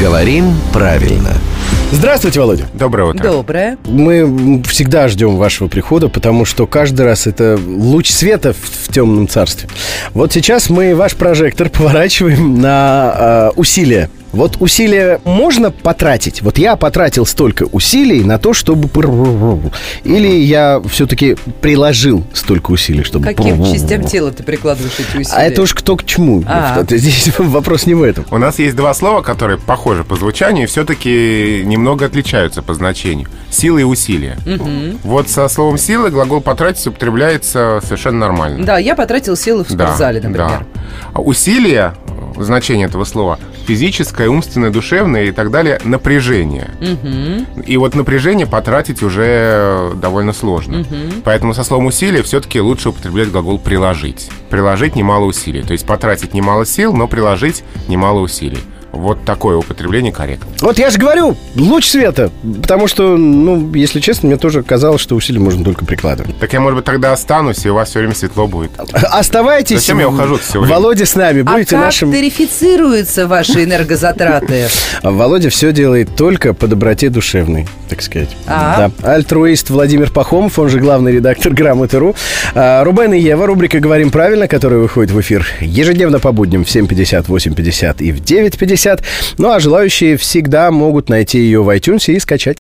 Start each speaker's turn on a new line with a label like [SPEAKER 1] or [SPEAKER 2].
[SPEAKER 1] Говорим правильно.
[SPEAKER 2] Здравствуйте, Володя.
[SPEAKER 3] Доброе утро.
[SPEAKER 4] Доброе.
[SPEAKER 2] Мы всегда ждем вашего прихода, потому что каждый раз это луч света в, в темном царстве. Вот сейчас мы ваш прожектор поворачиваем на э, усилия. Вот усилия можно потратить? Вот я потратил столько усилий на то, чтобы... Или я все-таки приложил столько усилий, чтобы...
[SPEAKER 4] Каким частям тела ты прикладываешь эти усилия?
[SPEAKER 2] А это уж кто к чему.
[SPEAKER 4] А.
[SPEAKER 2] Это Здесь вопрос не в этом.
[SPEAKER 3] У нас есть два слова, которые похожи по звучанию и все-таки немного отличаются по значению. Сила и усилие. Вот со словом силы глагол потратить употребляется совершенно нормально.
[SPEAKER 4] Да, я потратил силы в
[SPEAKER 3] Да,
[SPEAKER 4] спортзале, например.
[SPEAKER 3] да. А Усилие, значение этого слова, физическое, умственное, душевное и так далее, напряжение. И вот напряжение потратить уже довольно сложно. Поэтому со словом усилие все-таки лучше употреблять глагол приложить. Приложить немало усилий. То есть потратить немало сил, но приложить немало усилий. Вот такое употребление корректно.
[SPEAKER 2] Вот я же говорю, луч света. Потому что, ну, если честно, мне тоже казалось, что усилия можно только прикладывать.
[SPEAKER 3] Так я, может быть, тогда останусь, и у вас все время светло будет.
[SPEAKER 2] Оставайтесь.
[SPEAKER 3] Зачем я ухожу все время?
[SPEAKER 2] Володя с нами.
[SPEAKER 4] А
[SPEAKER 2] Будете
[SPEAKER 4] как
[SPEAKER 2] нашим...
[SPEAKER 4] тарифицируются ваши энергозатраты?
[SPEAKER 2] Володя все делает только по доброте душевной, так сказать.
[SPEAKER 4] А?
[SPEAKER 2] Да. Альтруист Владимир Пахомов, он же главный редактор «Грамоты.ру». А, Рубен и Ева, рубрика «Говорим правильно», которая выходит в эфир ежедневно по будням в 7.50, 8.50 и в 9.50. Ну а желающие всегда могут найти ее в iTunes и скачать.